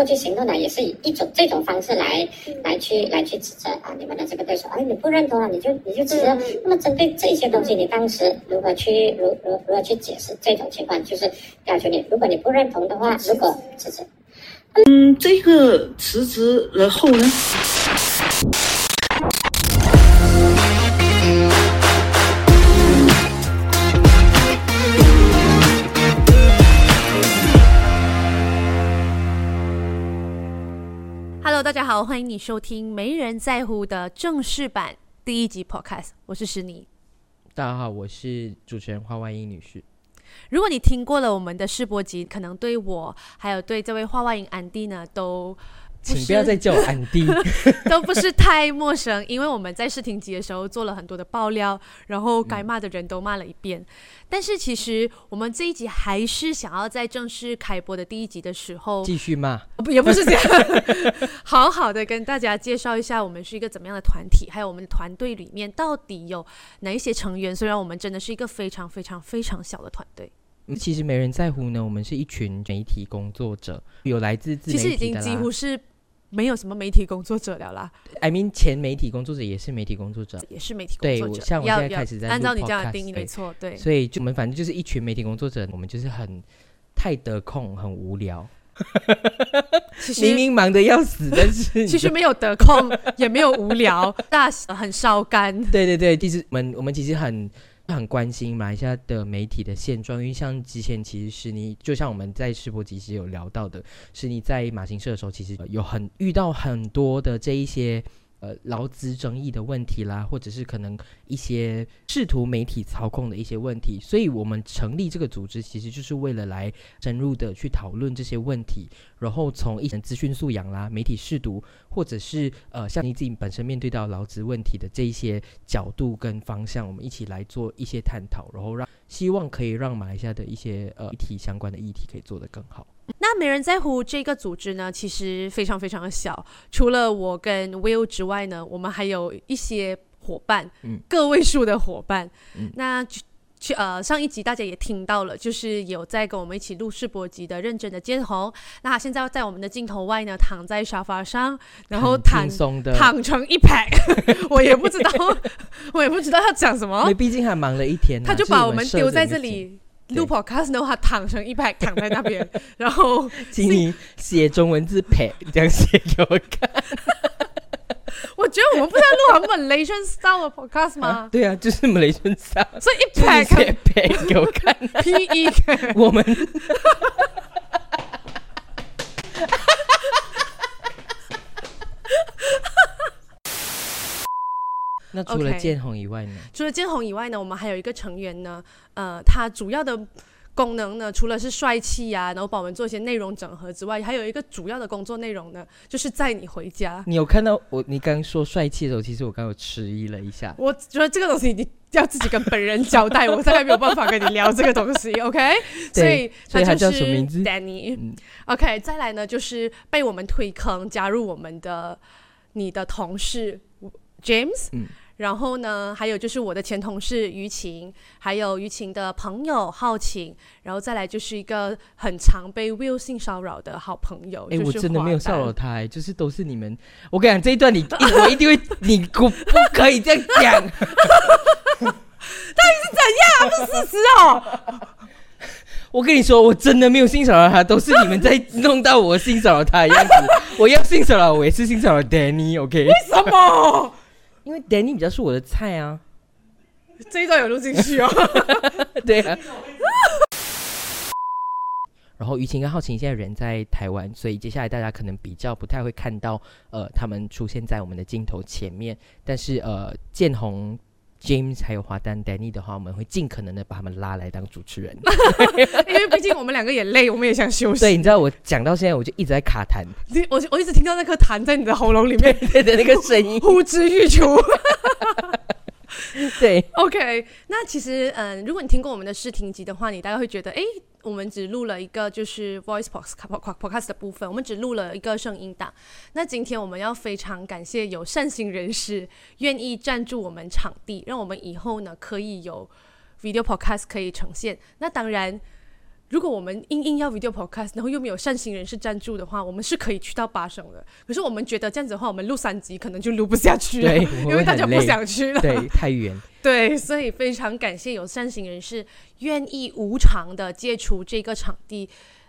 过去行动呢，也是以一种这种方式来来去来去指责啊你们的这个对手，哎，你不认同啊，你就你就指责。那么针对这些东西，你当时如何去如如如何去解释这种情况？就是要求你，如果你不认同的话，如果辞职。嗯，这个辞职然后呢？大家好，欢迎你收听《没人在乎》的正式版第一集 Podcast，我是石妮。大家好，我是主持人花外音女士。如果你听过了我们的试播集，可能对我还有对这位花外音安迪呢都。请不要再叫我安迪，都不是太陌生，因为我们在试听集的时候做了很多的爆料，然后该骂的人都骂了一遍。但是其实我们这一集还是想要在正式开播的第一集的时候继续骂，不也不是这样，好好的跟大家介绍一下我们是一个怎么样的团体，还有我们的团队里面到底有哪一些成员。虽然我们真的是一个非常非常非常小的团队，其实没人在乎呢。我们是一群媒体工作者，有来自自其实已经几乎是。没有什么媒体工作者了啦。I mean，前媒体工作者也是媒体工作者，也是媒体工作者。对，像我现在开始在按照你这样的定义，没错，对。所以就我们反正就是一群媒体工作者，我们就是很太得空，很无聊。明明忙得要死，但是其实没有得空，也没有无聊，大很烧干。对对对，其实我们我们其实很。很关心马来西亚的媒体的现状，因为像之前其实是你，就像我们在世博集实有聊到的，是你在马新社的时候，其实有很遇到很多的这一些。呃，劳资争议的问题啦，或者是可能一些试图媒体操控的一些问题，所以我们成立这个组织，其实就是为了来深入的去讨论这些问题，然后从一些资讯素养啦、媒体试读，或者是呃，像你自己本身面对到劳资问题的这一些角度跟方向，我们一起来做一些探讨，然后让希望可以让马来西亚的一些呃议题相关的议题可以做得更好。那没人在乎这个组织呢，其实非常非常的小。除了我跟 Will 之外呢，我们还有一些伙伴，嗯，个位数的伙伴。嗯，那去呃上一集大家也听到了，就是有在跟我们一起录试播集的认真的建宏。那现在在我们的镜头外呢，躺在沙发上，然后躺躺成一排，我也不知道，我也不知道他讲什么。因为毕竟还忙了一天，他就把我们丢在这里。录 podcast 的话，躺成一排躺在那边，然后请你写中文字陪这样写给我看。我觉得我们不是要录很 Malaysian style 的 podcast 吗？对啊，就是 Malaysian style，所以一排写陪给我看。P E，我们。那除了建宏以外呢？除了建宏以外呢，我们还有一个成员呢，呃，他主要的功能呢，除了是帅气呀，然后帮我们做一些内容整合之外，还有一个主要的工作内容呢，就是载你回家。你有看到我？你刚刚说帅气的时候，其实我刚有迟疑了一下。我觉得这个东西你要自己跟本人交代，我大概没有办法跟你聊这个东西。OK，所以他叫什么名字？Danny。OK，再来呢，就是被我们推坑加入我们的你的同事 James。嗯。然后呢，还有就是我的前同事于晴，还有于晴的朋友浩晴，然后再来就是一个很常被 Will 性骚扰的好朋友。哎，我真的没有骚扰他，就是都是你们。我跟你讲这一段，你我一定会，你不不可以这样讲。到底是怎样？是事实哦。我跟你说，我真的没有性骚扰他，都是你们在弄到我性骚扰他的样子。我要性骚扰，我也是性骚扰 Danny，OK？为什么？因为 Danny 比较是我的菜啊，这一段有录进去哦。对啊。然后于晴跟浩晴现在人在台湾，所以接下来大家可能比较不太会看到呃他们出现在我们的镜头前面。但是呃建宏、James 还有华丹、Danny 的话，我们会尽可能的把他们拉来当主持人，因为毕竟我们两个也累，我们也想休息。对，你知道我讲到现在，我就一直在卡痰，我我一直听到那颗痰在你的喉咙里面的那个声音呼之欲出。对，OK，那其实嗯，如果你听过我们的试听集的话，你大概会觉得，哎。我们只录了一个就是 voice podcast 的部分，我们只录了一个声音档。那今天我们要非常感谢有善心人士愿意赞助我们场地，让我们以后呢可以有 video podcast 可以呈现。那当然，如果我们硬硬要 video podcast，然后又没有善心人士赞助的话，我们是可以去到八省的。可是我们觉得这样子的话，我们录三集可能就录不下去了，因为大家不想去了。对，太远。对，所以非常感谢有善心人士愿意无偿的借出这个场地，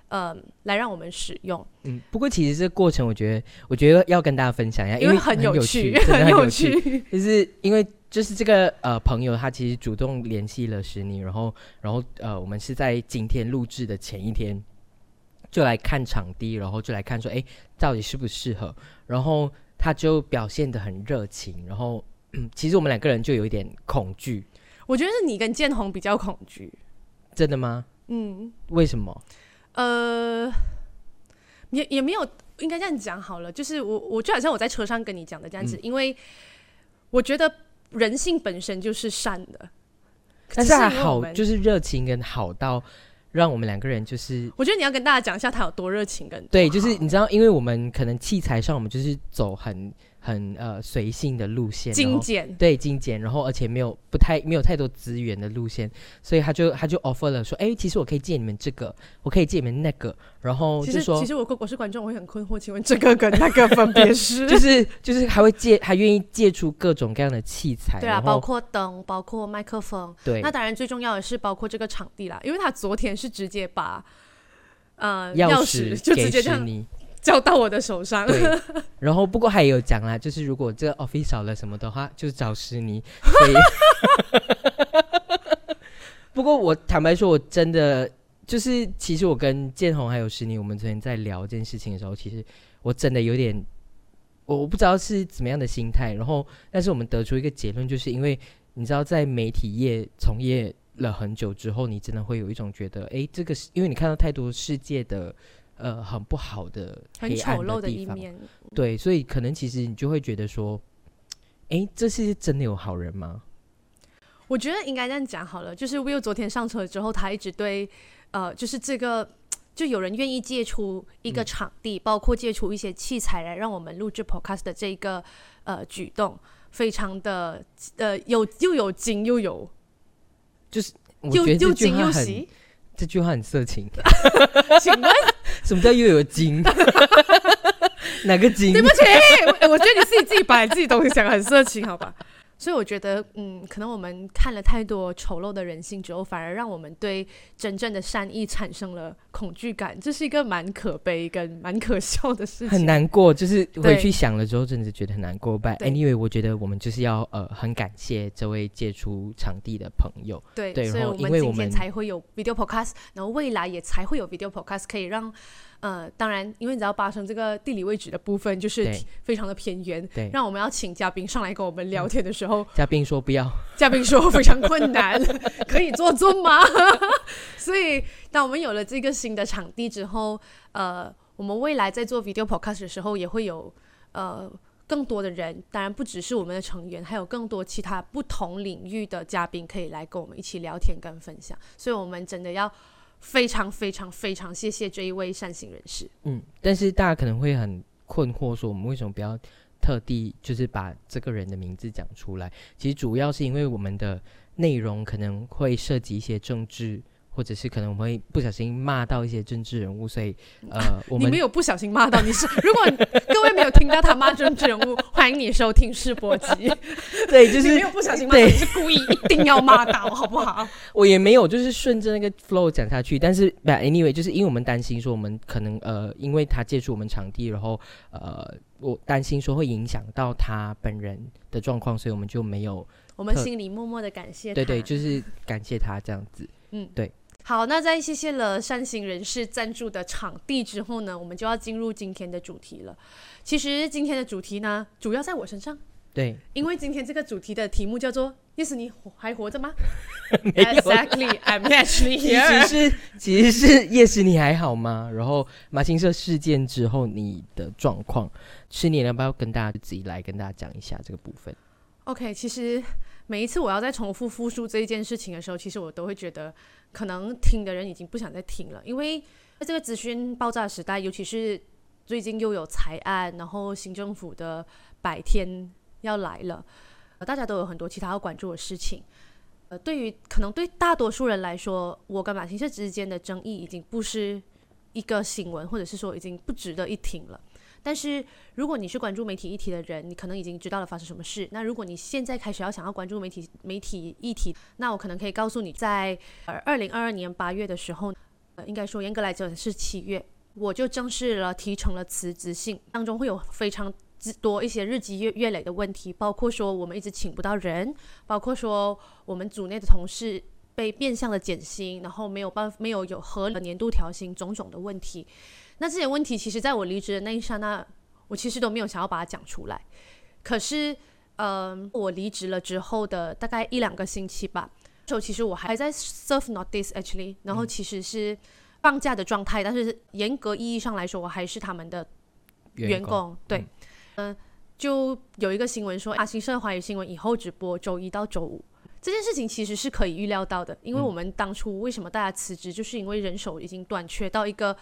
呃，来让我们使用，嗯，不过其实这个过程，我觉得，我觉得要跟大家分享一下，因为 很有趣，很有趣。就是因为就是这个呃朋友，他其实主动联系了石妮，然后然后呃，我们是在今天录制的前一天就来看场地，然后就来看说，哎，到底适不适合？然后他就表现的很热情，然后。其实我们两个人就有一点恐惧，我觉得是你跟建宏比较恐惧，真的吗？嗯，为什么？呃，也也没有，应该这样讲好了，就是我我就好像我在车上跟你讲的这样子，因为我觉得人性本身就是善的，但是还好，就是热情跟好到让我们两个人就是，我觉得你要跟大家讲一下他有多热情跟对，就是你知道，因为我们可能器材上我们就是走很。很呃随性的路线，精简对精简，然后而且没有不太没有太多资源的路线，所以他就他就 offer 了说，哎，其实我可以借你们这个，我可以借你们那个，然后就说，其实我我是观众，我会很困惑，请问这个跟那个分别是？就是就是还会借，还愿意借出各种各样的器材，对啊，包括灯，包括麦克风，对，那当然最重要的是包括这个场地啦，因为他昨天是直接把呃钥匙就直接让你。交到我的手上。然后不过还有讲啦，就是如果这个 office 少了什么的话，就找石泥。所以，不过我坦白说，我真的就是，其实我跟建宏还有石泥，我们昨天在聊这件事情的时候，其实我真的有点，我我不知道是怎么样的心态。然后，但是我们得出一个结论，就是因为你知道，在媒体业从业了很久之后，你真的会有一种觉得，哎，这个是因为你看到太多世界的。呃，很不好的、很丑陋的一面，对，所以可能其实你就会觉得说，哎，这是真的有好人吗？我觉得应该这样讲好了，就是 Will 昨天上车之后，他一直对，呃，就是这个，就有人愿意借出一个场地，包括借出一些器材来让我们录制 Podcast 的这个呃举动，非常的呃有又有惊又有，就是又又惊又喜。这句话很色情，请问 什么叫又有金？哪个金？对不起，我觉得你自己自己把你自己东西想很色情，好吧？所以我觉得，嗯，可能我们看了太多丑陋的人性之后，反而让我们对真正的善意产生了恐惧感，这是一个蛮可悲跟蛮可笑的事情。很难过，就是回去想了之后，真的觉得很难过。But anyway，我觉得我们就是要呃，很感谢这位借出场地的朋友。对，对，所以我们今天才会有 video podcast，然后未来也才会有 video podcast，可以让。呃，当然，因为你知道巴生这个地理位置的部分就是非常的偏远，对，让我们要请嘉宾上来跟我们聊天的时候，嘉宾说不要，嘉宾说非常困难，可以做做吗？所以，当我们有了这个新的场地之后，呃，我们未来在做 video podcast 的时候，也会有呃更多的人，当然不只是我们的成员，还有更多其他不同领域的嘉宾可以来跟我们一起聊天跟分享，所以我们真的要。非常非常非常谢谢这一位善行人士。嗯，但是大家可能会很困惑，说我们为什么不要特地就是把这个人的名字讲出来？其实主要是因为我们的内容可能会涉及一些政治。或者是可能我们会不小心骂到一些政治人物，所以呃，我们你没有不小心骂到，你是 如果各位没有听到他骂政治人物，欢迎你收听试播集。对，就是没有不小心骂，你是故意一定要骂到，好不好？我也没有，就是顺着那个 flow 讲下去。但是，but anyway，就是因为我们担心说，我们可能呃，因为他借助我们场地，然后呃，我担心说会影响到他本人的状况，所以我们就没有。我们心里默默的感谢。对对，就是感谢他这样子。嗯，对。好，那在谢谢了善行人士赞助的场地之后呢，我们就要进入今天的主题了。其实今天的主题呢，主要在我身上。对，因为今天这个主题的题目叫做 “Yes，你还活着吗？” Exactly，I'm actually here。其实是，其实是 Yes，你还好吗？然后马青社事件之后你的状况，是你要不要跟大家自己来跟大家讲一下这个部分？OK，其实每一次我要再重复复述这一件事情的时候，其实我都会觉得。可能听的人已经不想再听了，因为在这个资讯爆炸时代，尤其是最近又有财案，然后新政府的百天要来了，大家都有很多其他要关注的事情。呃，对于可能对大多数人来说，我跟马新社之间的争议已经不是一个新闻，或者是说已经不值得一听了。但是如果你是关注媒体议题的人，你可能已经知道了发生什么事。那如果你现在开始要想要关注媒体媒体议题，那我可能可以告诉你，在呃二零二二年八月的时候，呃，应该说严格来讲是七月，我就正式了提成了辞职信，当中会有非常。多一些日积月月累的问题，包括说我们一直请不到人，包括说我们组内的同事被变相的减薪，然后没有办法没有有合理的年度调薪，种种的问题。那这些问题，其实在我离职的那一刹那，我其实都没有想要把它讲出来。可是，嗯，我离职了之后的大概一两个星期吧，时候其实我还在 serve notice actually，然后其实是放假的状态，但是严格意义上来说，我还是他们的员工，对。嗯，就有一个新闻说，阿新社华语新闻以后直播周一到周五，这件事情其实是可以预料到的，因为我们当初为什么大家辞职，就是因为人手已经短缺到一个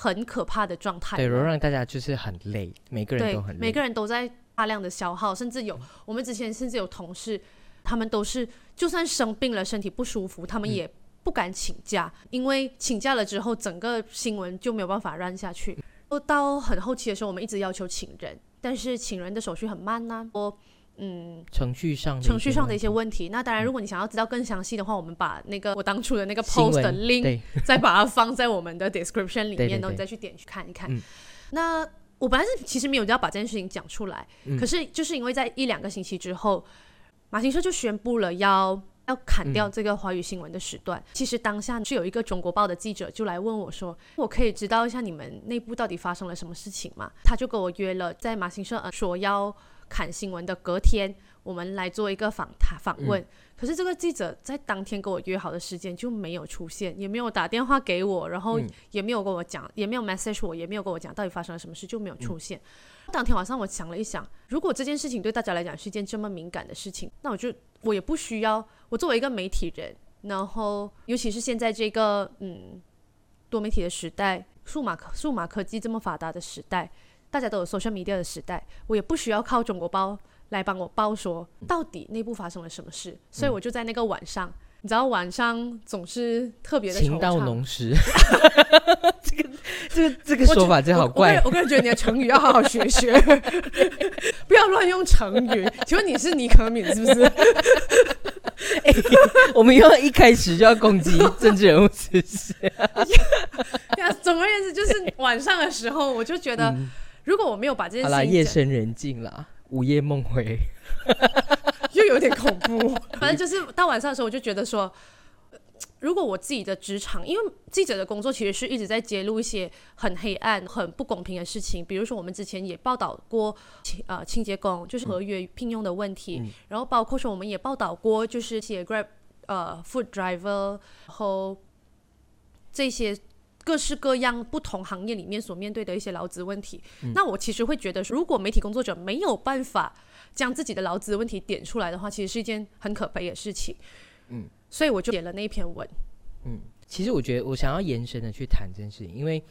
很可怕的状态，对，让大家就是很累，每个人都很累，每个人都在大量的消耗，甚至有我们之前甚至有同事，他们都是就算生病了，身体不舒服，他们也不敢请假，因为请假了之后，整个新闻就没有办法让下去。到很后期的时候，我们一直要求请人。但是请人的手续很慢呢，我嗯，程序上程序上的一些问题。那当然，如果你想要知道更详细的话，我们把那个我当初的那个 post 的 link 再把它放在我们的 description 里面，然后你再去点去看一看。那我本来是其实没有要把这件事情讲出来，可是就是因为在一两个星期之后，马新社就宣布了要。要砍掉这个华语新闻的时段。其实当下是有一个中国报的记者就来问我说：“我可以知道一下你们内部到底发生了什么事情吗？”他就跟我约了在马新社说要砍新闻的隔天，我们来做一个访谈访问。可是这个记者在当天跟我约好的时间就没有出现，也没有打电话给我，然后也没有跟我讲，也没有 message 我，也没有跟我讲到底发生了什么事，就没有出现。当天晚上我想了一想，如果这件事情对大家来讲是一件这么敏感的事情，那我就我也不需要。我作为一个媒体人，然后尤其是现在这个嗯多媒体的时代，数码科数码科技这么发达的时代，大家都有 social media 的时代，我也不需要靠中国包来帮我包说到底内部发生了什么事，所以我就在那个晚上，你知道晚上总是特别的情到浓时，这个这个这个说法真好怪，我个人觉得你的成语要好好学学，不要乱用成语。请问你是尼可敏是不是？我们又一开始就要攻击政治人物，是不是？总而言之，就是晚上的时候，我就觉得，如果我没有把这件事情，夜深人静啦，午夜梦回，又有点恐怖。反正就是到晚上的时候，我就觉得说。如果我自己的职场，因为记者的工作其实是一直在揭露一些很黑暗、很不公平的事情，比如说我们之前也报道过清呃清洁工就是合约聘用的问题，然后包括说我们也报道过就是写 Grab 呃 Food Driver，然后这些各式各样不同行业里面所面对的一些劳资问题。那我其实会觉得，如果媒体工作者没有办法将自己的劳资问题点出来的话，其实是一件很可悲的事情。嗯。所以我就写了那一篇文。嗯，其实我觉得我想要延伸的去谈这件事情，因为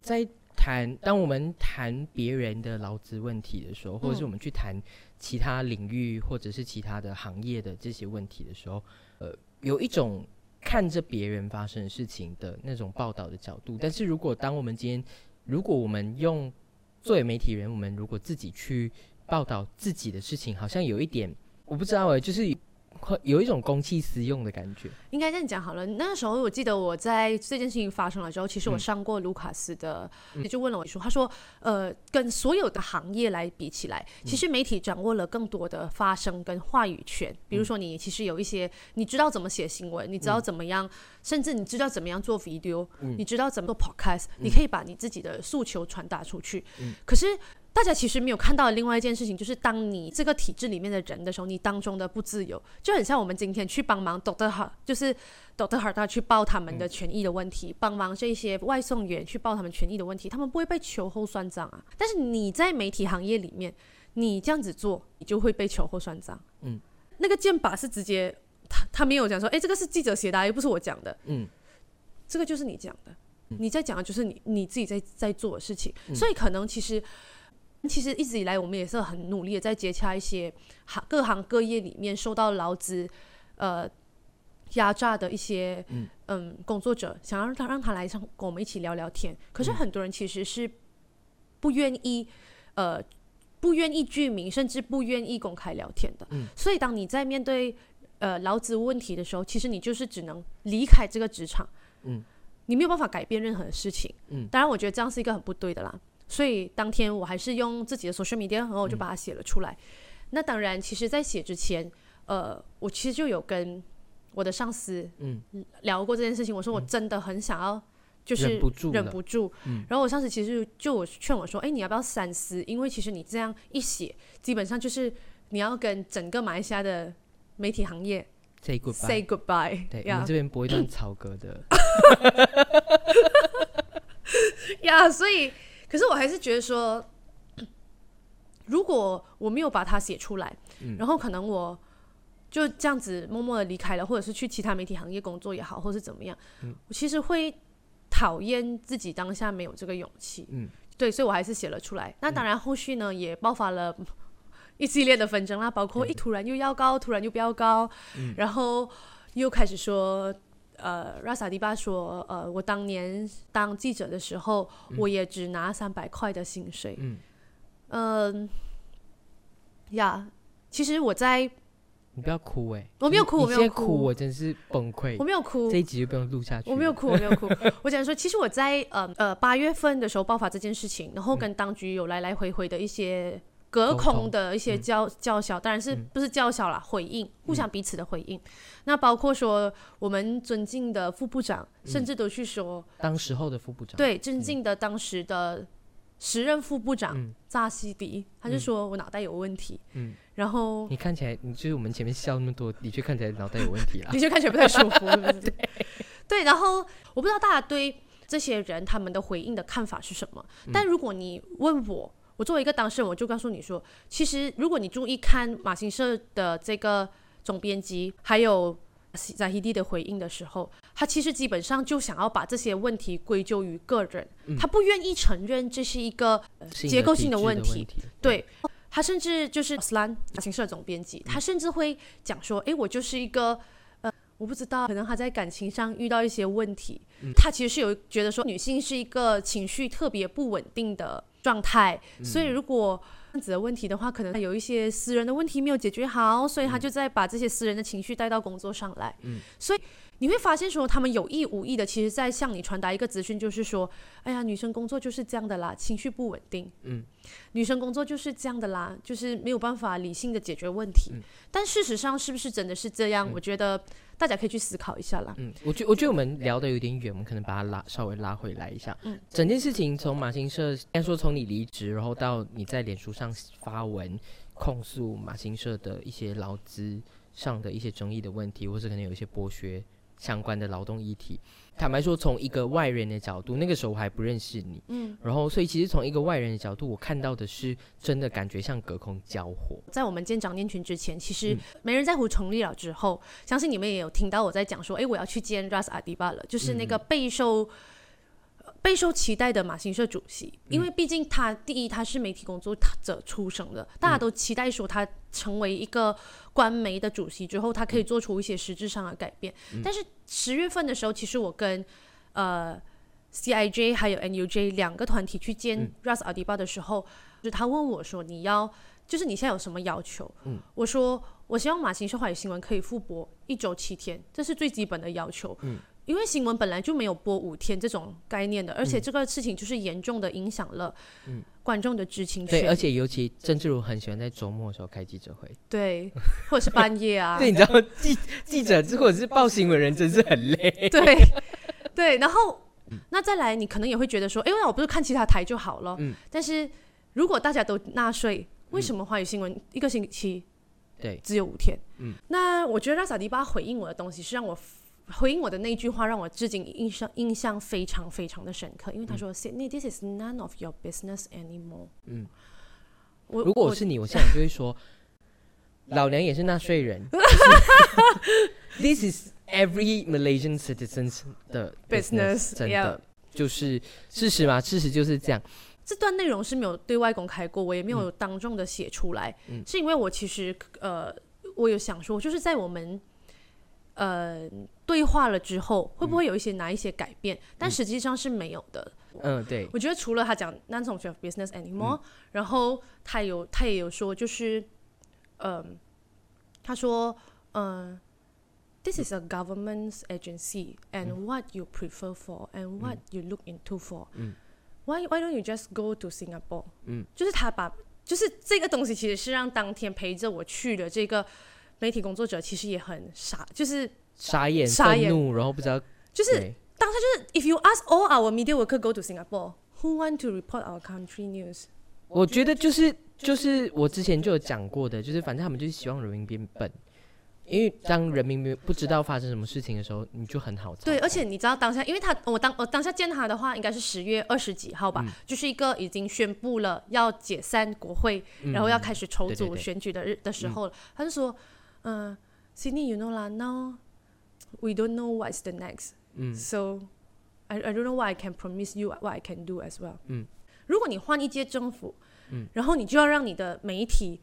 在谈当我们谈别人的劳资问题的时候，或者是我们去谈其他领域或者是其他的行业的这些问题的时候，呃，有一种看着别人发生的事情的那种报道的角度。但是如果当我们今天，如果我们用作为媒体人，我们如果自己去报道自己的事情，好像有一点我不知道哎，就是。会有一种公器私用的感觉，应该这样讲好了。那个时候我记得我在这件事情发生了之后，其实我上过卢卡斯的，也就问了我说，他说，呃，跟所有的行业来比起来，其实媒体掌握了更多的发声跟话语权。比如说你其实有一些，你知道怎么写新闻，你知道怎么样，甚至你知道怎么样做 video，你知道怎么做 podcast，你可以把你自己的诉求传达出去。可是。大家其实没有看到的另外一件事情，就是当你这个体制里面的人的时候，你当中的不自由，就很像我们今天去帮忙 Doctor 哈，就是 Doctor 哈他去报他们的权益的问题，帮忙这些外送员去报他们权益的问题，他们不会被秋后算账啊。但是你在媒体行业里面，你这样子做，你就会被秋后算账。嗯，那个剑拔是直接，他他没有讲说，哎，这个是记者写的，又不是我讲的。嗯，这个就是你讲的，你在讲的就是你你自己在在做的事情，所以可能其实。其实一直以来，我们也是很努力的在接洽一些行各行各业里面受到劳资呃压榨的一些嗯工作者，想要让他让他来上跟我们一起聊聊天。可是很多人其实是不愿意呃不愿意具名，甚至不愿意公开聊天的。所以当你在面对呃劳资问题的时候，其实你就是只能离开这个职场。嗯，你没有办法改变任何事情。嗯，当然我觉得这样是一个很不对的啦。所以当天我还是用自己的 social media，然后我就把它写了出来。那当然，其实，在写之前，呃，我其实就有跟我的上司嗯聊过这件事情。我说我真的很想要，就是忍不住，忍不住。然后我上司其实就我劝我说：“哎，你要不要三思？因为其实你这样一写，基本上就是你要跟整个马来西亚的媒体行业 say goodbye。say goodbye。对，我们这边播一段草歌的。呀，所以。可是我还是觉得说，如果我没有把它写出来，然后可能我就这样子默默的离开了，或者是去其他媒体行业工作也好，或是怎么样，我其实会讨厌自己当下没有这个勇气。嗯，对，所以我还是写了出来。那当然，后续呢也爆发了 一系列的纷争啦，包括一突然又要高，突然又不要高，然后又开始说。呃，拉萨迪巴说，呃，我当年当记者的时候，我也只拿三百块的薪水。嗯，嗯，呀，其实我在，你不要哭哎，我没有哭，我没有哭，我真是崩溃，我没有哭，这一集就不用录下去。我没有哭，我没有哭，我讲说，其实我在呃呃八月份的时候爆发这件事情，然后跟当局有来来回回的一些。隔空的一些叫叫嚣，当然是不是叫嚣啦，回应，互相彼此的回应。那包括说我们尊敬的副部长，甚至都去说，当时候的副部长，对，尊敬的当时的时任副部长扎西迪，他就说我脑袋有问题。嗯，然后你看起来，你就是我们前面笑那么多，的确看起来脑袋有问题啊，的确看起来不太舒服，对。对。然后我不知道大家对这些人他们的回应的看法是什么，但如果你问我。我作为一个当事人，我就告诉你说，其实如果你注意看马新社的这个总编辑，还有在 h 地的回应的时候，他其实基本上就想要把这些问题归咎于个人，他不愿意承认这是一个结构性的问题。对，他甚至就是 Slan 马新社总编辑，他甚至会讲说，哎，我就是一个。我不知道，可能他在感情上遇到一些问题，他其实是有觉得说女性是一个情绪特别不稳定的状态，所以如果这样子的问题的话，可能有一些私人的问题没有解决好，所以他就在把这些私人的情绪带到工作上来，所以。你会发现说，他们有意无意的，其实在向你传达一个资讯，就是说，哎呀，女生工作就是这样的啦，情绪不稳定。嗯，女生工作就是这样的啦，就是没有办法理性的解决问题。但事实上是不是真的是这样？我觉得大家可以去思考一下啦。嗯，我觉我觉得我们聊的有点远，我们可能把它拉稍微拉回来一下。嗯，整件事情从马新社，应该说从你离职，然后到你在脸书上发文控诉马新社的一些劳资上的一些争议的问题，或是可能有一些剥削。相关的劳动议题，坦白说，从一个外人的角度，那个时候我还不认识你，嗯，然后所以其实从一个外人的角度，我看到的是真的感觉像隔空交火。在我们建长念群之前，其实没人在乎成立了之后，相信你们也有听到我在讲说，哎，我要去见 Ras Adiba 了，就是那个备受。备受期待的马新社主席，因为毕竟他第一他是媒体工作者出身的，大家都期待说他成为一个官媒的主席之后，他可以做出一些实质上的改变。但是十月份的时候，其实我跟呃 CIJ 还有 NUJ 两个团体去见 Ras Adiba 的时候，就是他问我说：“你要就是你现在有什么要求？”我说：“我希望马新社华语新闻可以复播一周七天，这是最基本的要求。”因为新闻本来就没有播五天这种概念的，而且这个事情就是严重的影响了观众的知情权。对，而且尤其郑志如很喜欢在周末的时候开记者会，对，或者是半夜啊。对，你知道记记者或者是报新闻人真是很累。对，对，然后那再来，你可能也会觉得说，哎，那我不是看其他台就好了。嗯。但是如果大家都纳税，为什么华语新闻一个星期对只有五天？嗯。那我觉得让萨迪巴回应我的东西是让我。回应我的那句话让我至今印象印象非常非常的深刻，因为他说：“Sydney, this is none of your business anymore。”嗯，我如果我是你，我现在就会说：“老娘也是纳税人。”This is every Malaysian citizens 的 business，真的就是事实嘛？事实就是这样。这段内容是没有对外公开过，我也没有当众的写出来，是因为我其实呃，我有想说，就是在我们。呃对话了之后，会不会有一些哪一些改变？但实际上是没有的。嗯，对，我觉得除了他讲 none of business anymore，、然后他有他也有说，就是嗯、他说嗯、This is a government's agency, and what you prefer for, and what you look into for. Why why don't you just go to Singapore? 嗯，就是他把就是这个东西其实是让当天陪着我去的这个媒体工作者其实也很傻，就是傻眼、傻眼。怒，然后不知道，就是当下就是 if you ask all our media worker go to Singapore, who want to report our country news? 我觉得就是就是我之前就有讲过的，就是反正他们就是希望人民变笨，因为当人民没不知道发生什么事情的时候，你就很好操对，而且你知道当下，因为他我当我当下见他的话，应该是十月二十几号吧，就是一个已经宣布了要解散国会，然后要开始筹组选举的日的时候，他就说，嗯、s y d n e y you know 啦，now we don't know what's the next，嗯 so I I don't know what I can promise you, what I can do as well。嗯，如果你换一届政府，嗯，然后你就要让你的媒体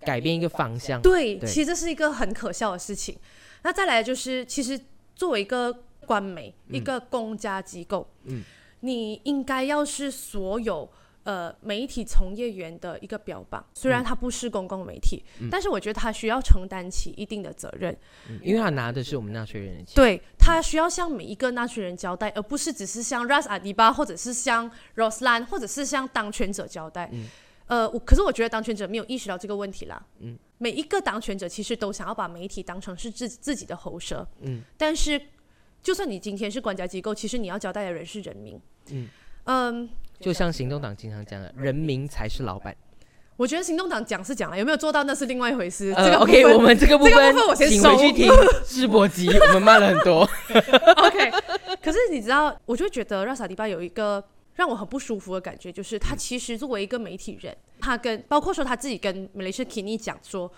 改变一个方向。对，对其实这是一个很可笑的事情。那再来就是，其实作为一个官媒、一个公家机构，嗯，你应该要是所有呃媒体从业员的一个标榜。虽然他不是公共媒体，但是我觉得他需要承担起一定的责任。嗯因为他拿的是我们纳税人的钱。对他需要向每一个纳税人交代，而不是只是向 Ras 阿迪巴，或者是向 Roslan，或者是向当权者交代。呃，我可是我觉得当权者没有意识到这个问题啦。嗯，每一个当权者其实都想要把媒体当成是自自己的喉舌。嗯，但是就算你今天是官家机构，其实你要交代的人是人民。嗯嗯，就像行动党经常讲的，人民才是老板。我觉得行动党讲是讲了，有没有做到那是另外一回事。这呃个部，OK，分我们这个部这个分部分我先请回收去听世博集，我们慢了很多。OK，可是你知道，我就会觉得让萨迪巴有一个让我很不舒服的感觉，就是他其实作为一个媒体人，他跟包括说他自己跟马来西亚 Kini 讲说，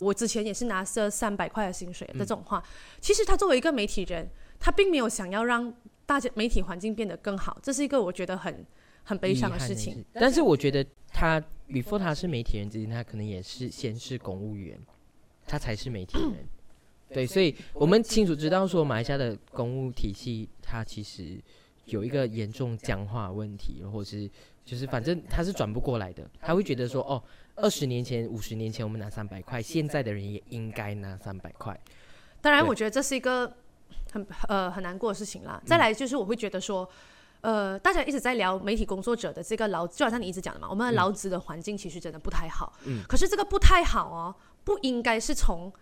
我之前也是拿这三百块的薪水的这种话，其实他作为一个媒体人，他并没有想要让大家媒体环境变得更好，这是一个我觉得很很悲伤的事情。。但是我觉得他 before 他是媒体人之前，他可能也是先是公务员，他才是媒体人。对，所以我们清楚知道说，马来西亚的公务体系，它其实有一个严重僵化问题，或者是就是反正他是转不过来的。他会觉得说，哦，二十年前、五十年前我们拿三百块，现在的人也应该拿三百块。当然，我觉得这是一个很呃很难过的事情啦。再来就是我会觉得说，呃，大家一直在聊媒体工作者的这个劳，就好像你一直讲的嘛，我们的劳资的环境其实真的不太好。嗯可是这个不太好哦，不应该是从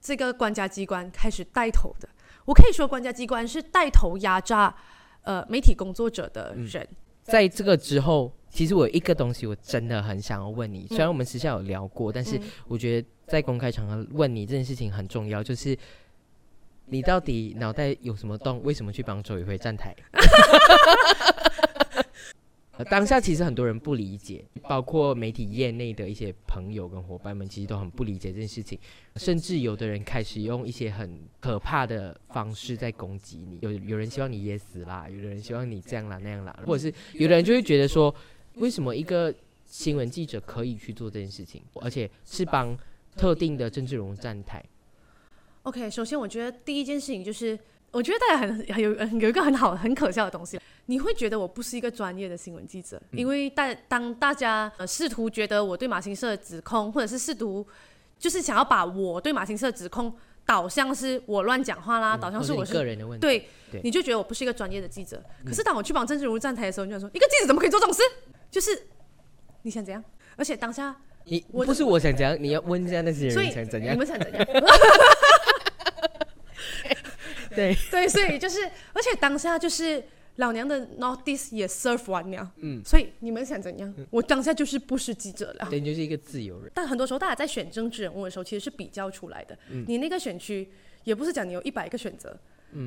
这个官家机关开始带头的。我可以说，官家机关是带头压榨呃媒体工作者的人。在这个之后，其实我有一个东西我真的很想要问你，虽然我们私下有聊过，但是嗯我觉得在公开场合问你这件事情很重要，就是你到底脑袋有什么洞？为什么去帮周宇辉站台？呃 当下其实很多人不理解，包括媒体业内的一些朋友跟伙伴们，其实都很不理解这件事情，甚至有的人开始用一些很可怕的方式在攻击你。有有人希望你噎死啦，有的人希望你这样啦那样啦，或者是 有的人就会觉得说，为什么一个新闻记者可以去做这件事情，而且是帮特定的政治人物站台？OK，首先我觉得第一件事情就是，我觉得大家很很有有一个很好很可笑的东西，你会觉得我不是一个专业的新闻记者，因为大当大家呃试图觉得我对马新社的指控，或者是试图就是想要把我对马新社的指控导向是我乱讲话啦，导向是我是个人的问题。对，对你就觉得我不是一个专业的记者。可是当我去帮郑志如站台的时候，你就想说，一个记者怎么可以做这种事？就是你想怎样？而且当下，你我不是我想讲，你要问一下那些所以人想怎样。你们想怎样？对，对，所以就是，而且当下就是老娘的 Northeast 也 serve 完了，嗯所以你们想怎样？我当下就是不是记者了。对，你就是一个自由人。但很多时候，大家在选政治人物的时候，其实是比较出来的。嗯你那个选区也不是讲你有一百个选择，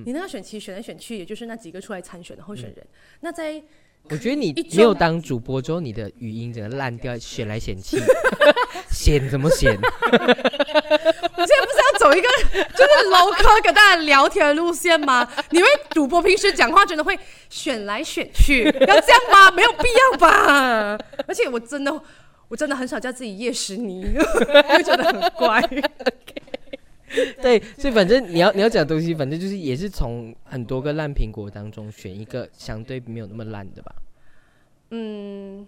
你那个选区选来选去，也就是那几个出来参选的候选人。那在我觉得你一没有中当主播之后，你的语音整个烂掉，选来选去，选怎么选？我现在不是要走一个就是 local 跟大家聊天的路线吗？你们主播平时讲话真的会选来选去，要这样吗？没有必要吧。而且我真的，我真的很少叫自己叶石泥，我觉得很怪。对，所以反正你要你要讲东西，反正就是也是从很多个烂苹果当中选一个相对没有那么烂的吧。嗯，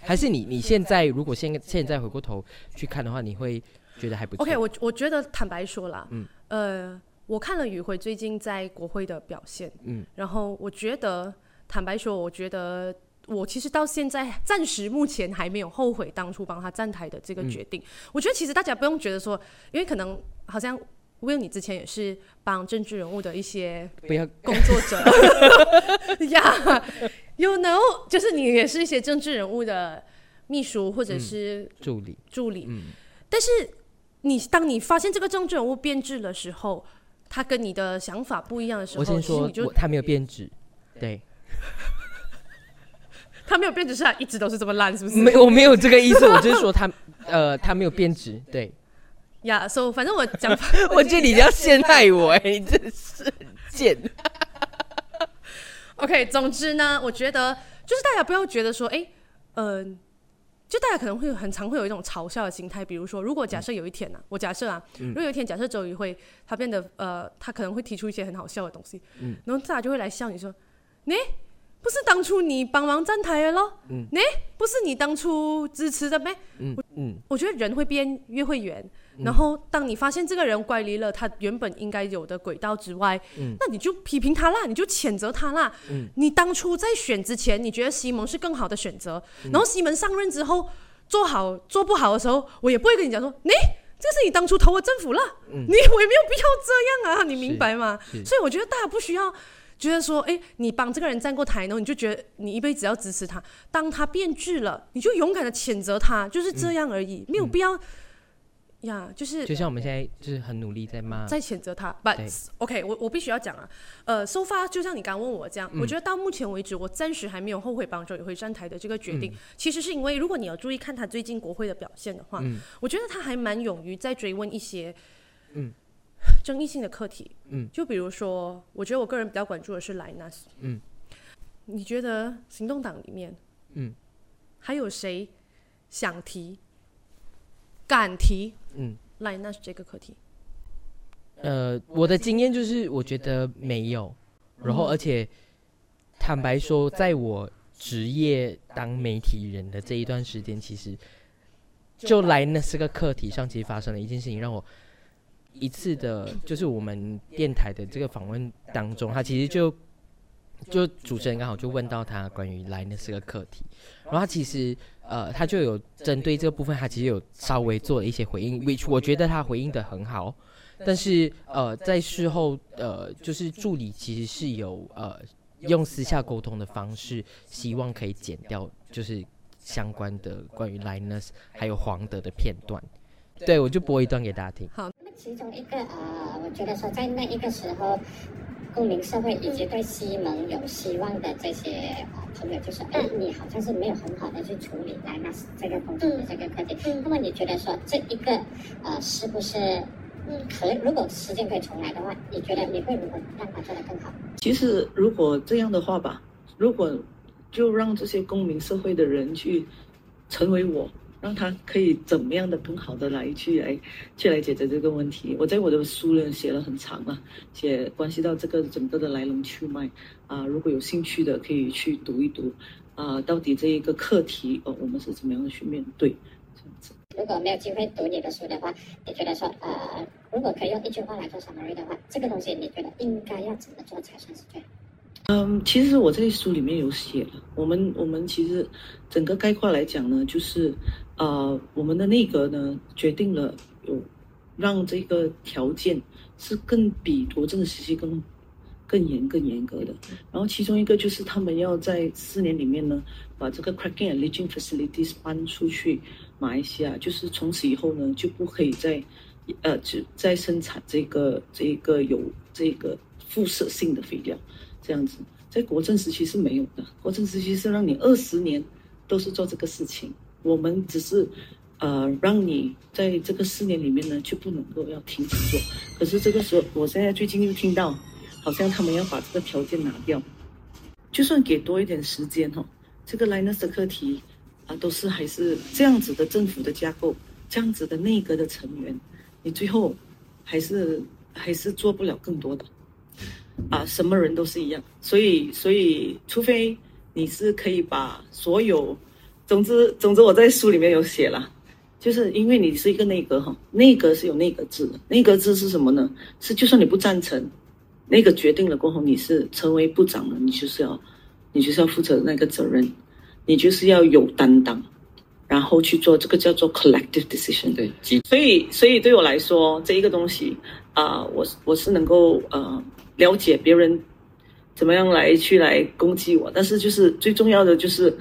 还是你你现在如果现现在回过头去看的话，你会觉得还不错。OK，我我觉得坦白说啦，嗯，呃，我看了宇辉最近在国会的表现，嗯，然后我觉得坦白说，我觉得。我其实到现在暂时目前还没有后悔当初帮他站台的这个决定。我觉得其实大家不用觉得说，因为可能好像 Will 你之前也是帮政治人物的一些不要工作者 呀，You know，就是你也是一些政治人物的秘书或者是助理助理。嗯。但是你当你发现这个政治人物变质的时候，他跟你的想法不一样的时候，我先说，他没有变质，对。他没有变质，是他一直都是这么烂，是不是？没，我没有这个意思，我就是说他，呃，他没有变质，对。呀，so 反正我讲，我觉得你要陷害我，哎，你真是贱。OK，总之呢，我觉得就是大家不要觉得说，哎，嗯，就大家可能会很常会有一种嘲笑的心态，比如说，如果假设有一天呢，我假设啊，如果有一天假设周瑜会他变得呃，他可能会提出一些很好笑的东西，嗯，然后大家就会来笑你说，你。不是当初你帮忙站台的咯？嗯，呢，不是你当初支持的呗？嗯嗯，我觉得人会变，越会圆。然后当你发现这个人乖离了他原本应该有的轨道之外，嗯，那你就批评他啦，你就谴责他啦。嗯，你当初在选之前，你觉得西蒙是更好的选择，然后西蒙上任之后做好做不好的时候，我也不会跟你讲说，你这是你当初投的政府了，你我也没有必要这样啊，你明白吗？所以我觉得大家不需要。觉得说，哎，你帮这个人站过台呢，你就觉得你一辈子要支持他。当他变质了，你就勇敢的谴责他，就是这样而已，没有必要呀。就是就像我们现在就是很努力在骂，在谴责他。But OK，我我必须要讲啊，呃，so far 就像你刚问我这样，我觉得到目前为止，我暂时还没有后悔帮周宇辉站台的这个决定。其实是因为，如果你要注意看他最近国会的表现的话，我觉得他还蛮勇于在追问一些，嗯。争议性的课题，嗯，就比如说，我觉得我个人比较关注的是莱纳斯，嗯，你觉得行动党里面，嗯，还有谁想提、敢提，嗯，莱纳斯这个课题？呃，我的经验就是，我觉得没有，然后而且坦白说，在我职业当媒体人的这一段时间，其实就莱纳斯个课题上，其实发生了一件事情，让我。一次的，就是我们电台的这个访问当中，他其实就就主持人刚好就问到他关于 Linus 这个课题，然后他其实呃，他就有针对这个部分，他其实有稍微做了一些回应，which 我觉得他回应的很好，但是呃，在事后呃，就是助理其实是有呃用私下沟通的方式，希望可以剪掉就是相关的关于 Linus 还有黄德的片段，对我就播一段给大家听。好。其中一个呃，我觉得说在那一个时候，公民社会以及对西蒙有希望的这些呃朋友，就说：“哎，你好像是没有很好的去处理来那这个工作的这个课题。”那么你觉得说这一个呃，是不是可如果时间可以重来的话，你觉得你会如何让它做得更好？其实如果这样的话吧，如果就让这些公民社会的人去成为我。让他可以怎么样的更好的来去来去来解决这个问题。我在我的书里写了很长啊，写关系到这个整个的来龙去脉啊。如果有兴趣的可以去读一读啊，到底这一个课题哦，我们是怎么样的去面对这样子。如果没有机会读你的书的话，你觉得说呃，如果可以用一句话来做 summary 的话，这个东西你觉得应该要怎么做才算是对？嗯，其实我在书里面有写了，我们我们其实整个概括来讲呢，就是。呃，我们的内阁呢决定了有让这个条件是更比国政时期更更严更严格的。然后其中一个就是他们要在四年里面呢把这个 cracking and leaching facilities 搬出去马来西亚，就是从此以后呢就不可以再呃只再生产这个这个有这个辐射性的肥料这样子，在国政时期是没有的。国政时期是让你二十年都是做这个事情。我们只是，呃，让你在这个四年里面呢，就不能够要停止做。可是这个时候，我现在最近又听到，好像他们要把这个条件拿掉，就算给多一点时间哈，这个 Linus 的课题啊，都是还是这样子的政府的架构，这样子的内阁的成员，你最后还是还是做不了更多的。啊，什么人都是一样，所以所以，除非你是可以把所有，总之总之，我在书里面有写了，就是因为你是一个内阁哈，内阁是有内阁制的，内阁制是什么呢？是就算你不赞成，那个决定了过后，你是成为部长了，你就是要你就是要负责那个责任，你就是要有担当，然后去做这个叫做 collective decision。对，所以所以对我来说，这一个东西啊，我我是能够呃。了解别人怎么样来去来攻击我，但是就是最重要的就是，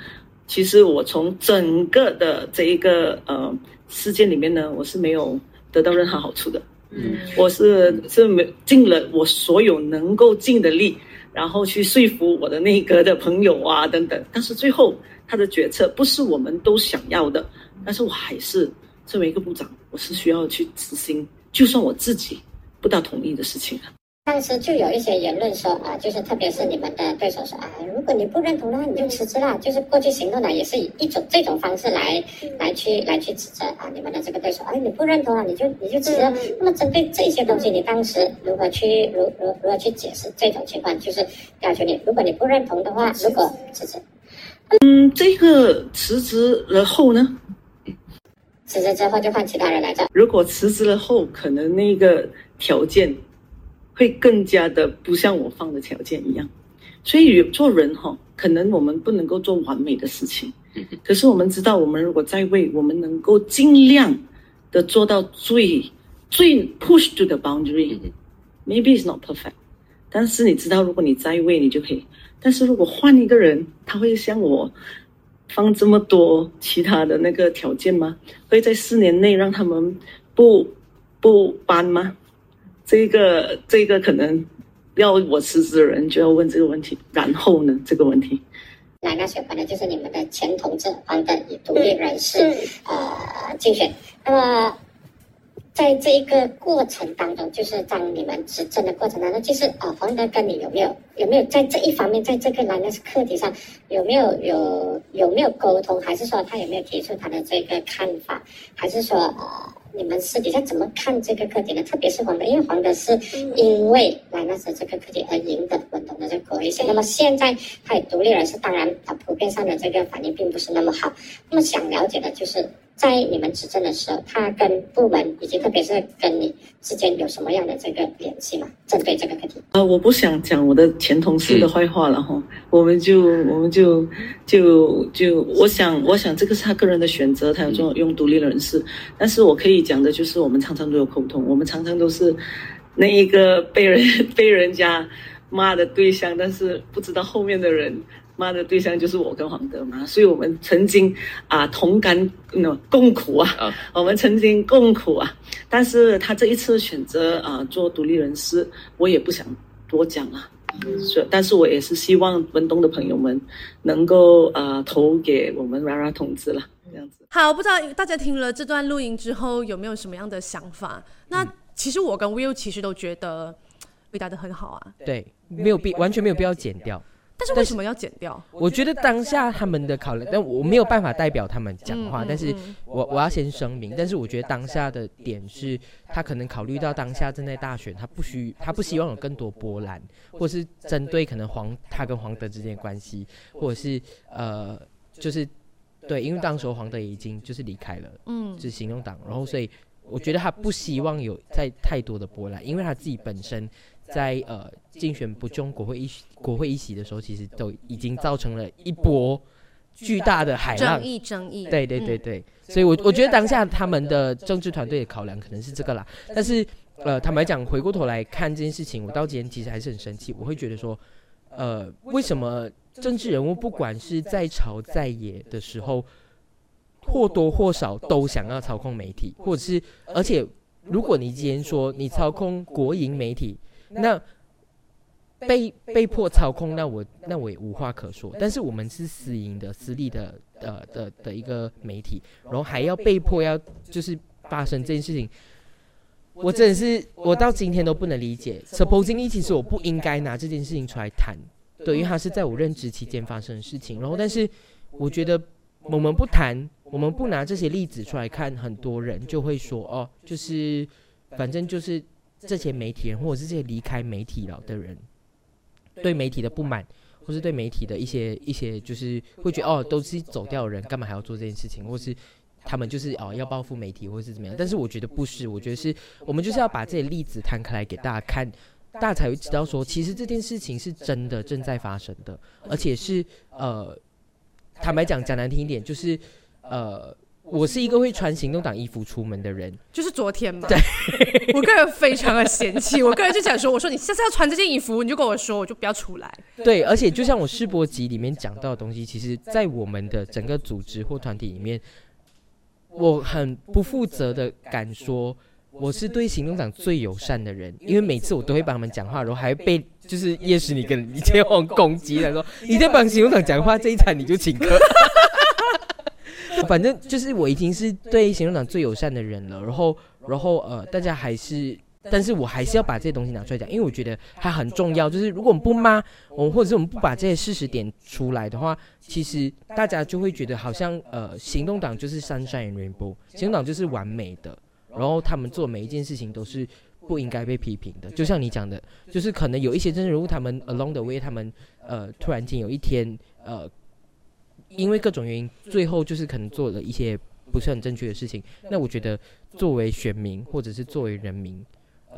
其实我从整个的这一个呃事件里面呢，我是没有得到任何好处的。嗯，我是是没尽了我所有能够尽的力，然后去说服我的内阁的朋友啊等等，但是最后他的决策不是我们都想要的，但是我还是作为一个部长，我是需要去执行，就算我自己不大同意的事情啊。当时就有一些言论说啊，就是特别是你们的对手说啊，如果你不认同的话，你就辞职啦。就是过去行动呢也是以一种这种方式来来去来去指责啊，你们的这个对手，哎，你不认同啊，你就你就辞职。那么针对这些东西，你当时如何去如如如何去解释这种情况？就是要求你，如果你不认同的话，如果辞职，嗯，这个辞职了后呢？辞职之后就换其他人来着。如果辞职了后，可能那个条件。会更加的不像我放的条件一样，所以做人哈，可能我们不能够做完美的事情，可是我们知道，我们如果在位，我们能够尽量的做到最最 push to the boundary，maybe it's not perfect，但是你知道，如果你在位，你就可以。但是如果换一个人，他会像我放这么多其他的那个条件吗？会在四年内让他们不不搬吗？这个这个可能要我辞职的人就要问这个问题，然后呢？这个问题，那那选关的就是你们的前同志黄登以独立人士呃竞选。那么在这一个过程当中，就是当你们执政的过程当中，就是啊，黄德跟你有没有有没有在这一方面，在这个蓝的课题上有没有有有没有沟通，还是说他有没有提出他的这个看法，还是说呃？你们私底下怎么看这个课题呢？特别是黄的，因为黄的是因为莱纳斯这个课题而赢得文东的这个国会那么现在他也独立人士，当然他普遍上的这个反应并不是那么好。那么想了解的就是。在你们执政的时候，他跟部门以及特别是跟你之间有什么样的这个联系吗？针对这个课题？呃，我不想讲我的前同事的坏话了哈，我们就我们就就就，我想我想这个是他个人的选择，他要做用独立人士，但是我可以讲的就是我们常常都有沟通，我们常常都是那一个被人 被人家骂的对象，但是不知道后面的人。妈的对象就是我跟黄德嘛，所以我们曾经啊同甘那共苦啊，我们曾经共苦啊。但是他这一次选择啊做独立人士，我也不想多讲了。是，但是我也是希望文东的朋友们能够呃投给我们 Rara 同志了，这样子。好，不知道大家听了这段录音之后有没有什么样的想法？那其实我跟 Will 其实都觉得回答的很好啊。对，没有必完全没有必要剪掉。但是为什么要剪掉？我觉得当下他们的考量，但我没有办法代表他们讲话。但是我我要先声明，但是我觉得当下的点是，他可能考虑到当下正在大选，他不需他不希望有更多波澜，或是针对可能黄他跟黄德之间的关系，或者是呃，就是对，因为当时黄德已经就是离开了，嗯，就是行动党，然后所以我觉得他不希望有再太多的波澜，因为他自己本身。在呃竞选不中国会议国会议席的时候，其实都已经造成了一波巨大的海浪争议争议。对对对对，所以我我觉得当下他们的政治团队的考量可能是这个啦。但是呃坦白讲，回过头来看这件事情，我到今天其实还是很生气。我会觉得说，呃，为什么政治人物不管是在朝在野的时候，或多或少都想要操控媒体，或者是而且如果你今天说你操控国营媒体。那被被迫操控，那我那我也无话可说。但是我们是私营的、私立的、呃的的一个媒体，然后还要被迫要就是发生这件事情，我真的是我到今天都不能理解。Supposing 其实我不应该拿这件事情出来谈，对，因为它是在我任职期间发生的事情。然后，但是我觉得我们不谈，我们不拿这些例子出来看，很多人就会说哦，就是反正就是。这些媒体人或者是这些离开媒体了的人，对媒体的不满，或是对媒体的一些一些，就是会觉得哦，都是走掉的人，干嘛还要做这件事情，或是他们就是哦要报复媒体，或是怎么样？但是我觉得不是，我觉得是我们就是要把这些例子摊开来给大家看，大家才会知道说，其实这件事情是真的正在发生的，而且是呃，坦白讲讲难听一点，就是呃。我是一个会穿行动党衣服出门的人，就是昨天嘛。对，我个人非常的嫌弃，我个人就想说，我说你下次要穿这件衣服，你就跟我说，我就不要出来。对，而且就像我世博集里面讲到的东西，其实，在我们的整个组织或团体里面，我很不负责的敢说，我是对行动党最友善的人，因为每次我都会帮他们讲话，然后还被就是夜市你跟李天王攻击，他说 你在帮行动党讲话，这一场你就请客。反正就是我已经是对行动党最友善的人了，然后，然后呃，大家还是，但是我还是要把这些东西拿出来讲，因为我觉得它很重要。就是如果我们不骂我们，或者是我们不把这些事实点出来的话，其实大家就会觉得好像呃，行动党就是 sunshine rainbow，行动党就是完美的，然后他们做每一件事情都是不应该被批评的。就像你讲的，就是可能有一些真人物，他们 along the way，他们呃，突然间有一天呃。因为各种原因，最后就是可能做了一些不是很正确的事情。那我觉得，作为选民或者是作为人民，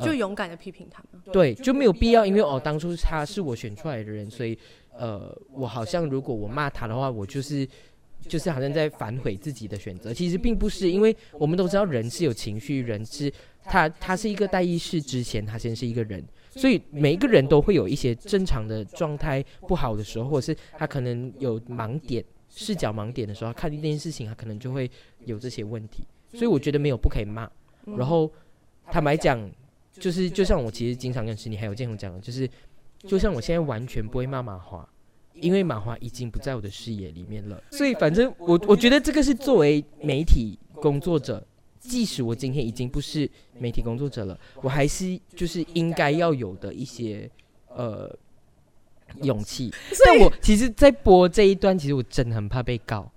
就勇敢的批评他们。对，就没有必要，因为哦，当初他是我选出来的人，所以呃，我好像如果我骂他的话，我就是就是好像在反悔自己的选择。其实并不是，因为我们都知道人是有情绪，人是他他是一个代意识之前，他先是一个人，所以每一个人都会有一些正常的状态不好的时候，或者是他可能有盲点。视角盲点的时候，看这件事情，他可能就会有这些问题。所以我觉得没有不可以骂。然后坦白讲，就是就像我其实经常跟石你还有建宏讲的，就是就像我现在完全不会骂马华，因为马华已经不在我的视野里面了。所以反正我我觉得这个是作为媒体工作者，即使我今天已经不是媒体工作者了，我还是就是应该要有的一些呃。勇气，但我其实，在播这一段，其实我真的很怕被告。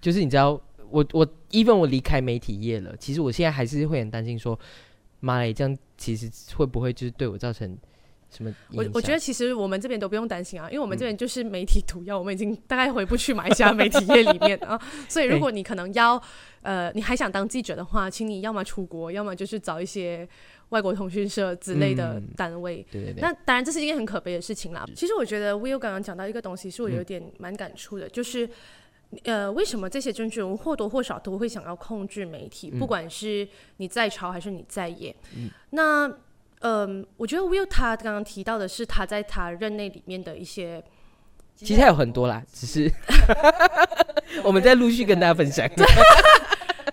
就是你知道，我我，even 我离开媒体业了，其实我现在还是会很担心，说妈耶，这样其实会不会就是对我造成什么？我我觉得其实我们这边都不用担心啊，因为我们这边就是媒体毒药，我们已经大概回不去马来西亚媒体业里面啊。所以如果你可能要呃，你还想当记者的话，请你要么出国，要么就是找一些。外国通讯社之类的单位，那当然这是一件很可悲的事情啦。其实我觉得 Will 刚刚讲到一个东西，是我有点蛮感触的，就是呃，为什么这些政治人物或多或少都会想要控制媒体，不管是你在朝还是你在野。那嗯，我觉得 Will 他刚刚提到的是他在他任内里面的一些，其实还有很多啦，只是 我们在陆续跟大家分享。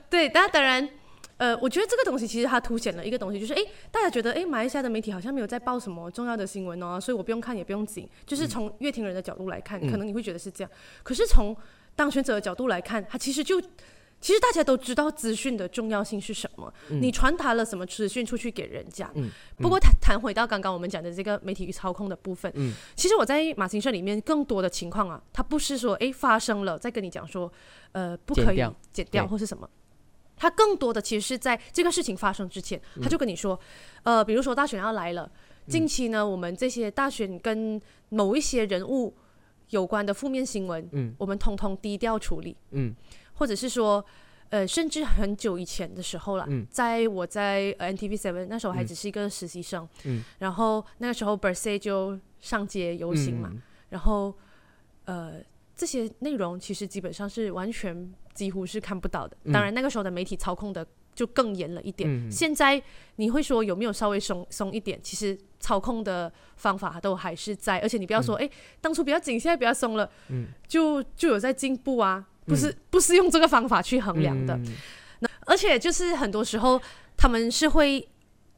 对，大当然。呃，我觉得这个东西其实它凸显了一个东西，就是哎，大家觉得哎，马来西亚的媒体好像没有在报什么重要的新闻哦，所以我不用看也不用紧。就是从乐听人的角度来看，可能你会觉得是这样。可是从当选者的角度来看，他其实就其实大家都知道资讯的重要性是什么，你传达了什么资讯出去给人家。不过谈谈回到刚刚我们讲的这个媒体与操控的部分，其实我在马行社里面更多的情况啊，他不是说哎发生了再跟你讲说呃不可以剪掉。或是什么。他更多的其实是在这个事情发生之前，他就跟你说，呃，比如说大选要来了，近期呢，我们这些大选跟某一些人物有关的负面新闻，嗯，我们通通低调处理，嗯，或者是说，呃，甚至很久以前的时候了，在我在 NTV Seven 那时候还只是一个实习生，嗯，然后那个时候 b e r s e 就上街游行嘛，然后，呃，这些内容其实基本上是完全。几乎是看不到的。当然，那个时候的媒体操控的就更严了一点。现在你会说有没有稍微松松一点？其实操控的方法都还是在，而且你不要说，哎，当初比较紧，现在比较松了，嗯，就就有在进步啊。不是不是用这个方法去衡量的。那而且就是很多时候他们是会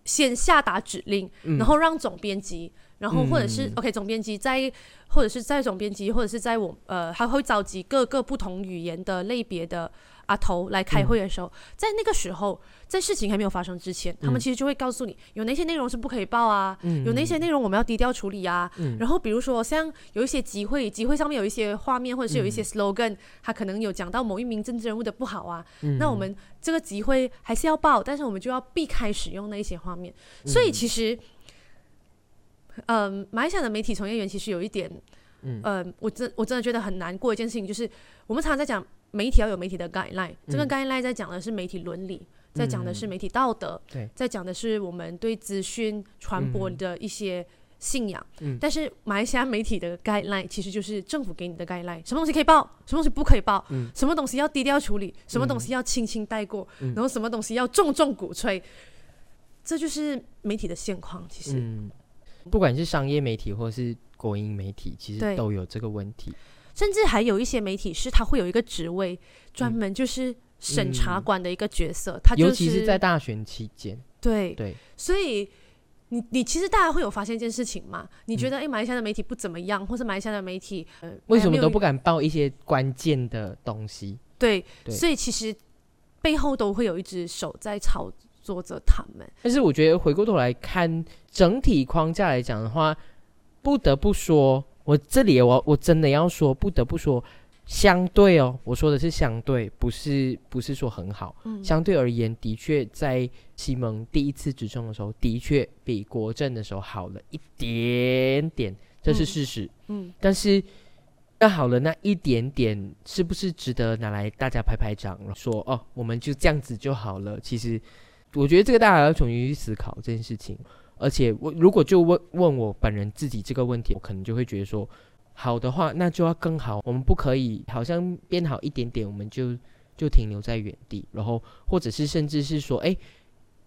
先下达指令，然后让总编辑然后或者是、嗯。OK 总编辑在，或者是在总编辑，或者是在我呃，还会召集各个不同语言的类别的阿头来开会的时候，在那个时候，在事情还没有发生之前，他们其实就会告诉你有哪些内容是不可以报啊，有哪些内容我们要低调处理啊。然后比如说像有一些集会，集会上面有一些画面或者是有一些 slogan，、他可能有讲到某一名政治人物的不好啊，那我们这个集会还是要报，但是我们就要避开使用那一些画面。所以其实，嗯、马来西亚的媒体从业员其实有一点，嗯、我真我真的觉得很难过一件事情，就是我们常常在讲媒体要有媒体的 guideline，、这个 guideline 在讲的是媒体伦理。在讲的是媒体道德，对。在讲的是我们对资讯传播的一些信仰。但是马来西亚媒体的 guideline 其实就是政府给你的 guideline，什么东西可以报，什么东西不可以报，什么东西要低调处理，什么东西要轻轻带过，然后什么东西要重重鼓吹，这就是媒体的现况。其实，嗯，不管是商业媒体或是国营媒体，其实都有这个问题。甚至还有一些媒体是他会有一个职位，专门就是审查官的一个角色，他就尤其是在大选期间，对对，所以你你其实大家会有发现一件事情嘛？你嗯觉得哎、诶马来西亚的媒体不怎么样，或是马来西亚的媒体呃为什么都不敢报一些关键的东西？对？对所以其实背后都会有一只手在操作着他们。但是我觉得回过头来看整体框架来讲的话，不得不说，我这里我我真的要说，不得不说，相对哦，我说的是相对，不是不是说很好。嗯相对而言，的确在西蒙第一次执政的时候，的确比国政的时候好了一点点，这是嗯事实。嗯，但是那好了，那一点点是不是值得拿来大家拍拍掌了，说哦，我们就这样子就好了？其实，我觉得这个大家要重新去思考这件事情。而且我如果就问问我本人自己这个问题，我可能就会觉得说，好的话那就要更好，我们不可以好像变好一点点，我们就就停留在原地，然后或者是甚至是说，哎，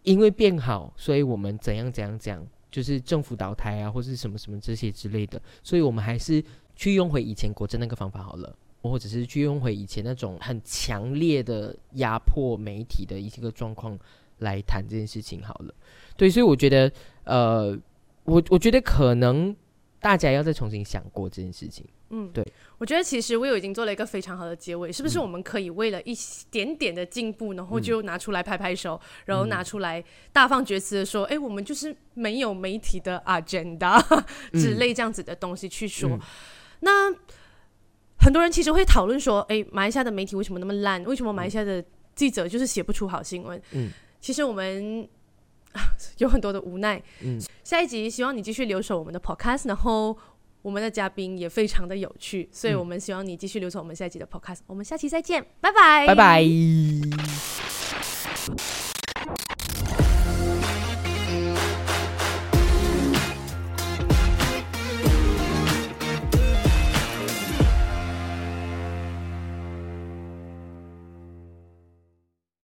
因为变好，所以我们怎样怎样怎样，就是政府倒台啊，或是什么什么这些之类的，所以我们还是去用回以前国政那个方法好了，或者是去用回以前那种很强烈的压迫媒体的一些个状况来谈这件事情好了。对，所以我觉得，呃，我我觉得可能大家要再重新想过这件事情。嗯，对我觉得其实 Will 已经做了一个非常好的结尾，是不嗯是？我们可以为了一点点的进步，然后就拿出来拍拍手，然后拿出来大放厥词的说：“哎、我们就是没有媒体的 agenda 之类这样子的东西去说。嗯那很多人其实会讨论说：“哎、马来西亚的媒体为什么那么烂？为什么马来西亚的记者就是写不出好新闻？”嗯，其实我们有很多的无奈。嗯，下一集希望你继续留守我们的 podcast，然后我们的嘉宾也非常的有趣，所以我们希望你继续留守我们下一集的 podcast。我们下期再见，拜拜，拜拜。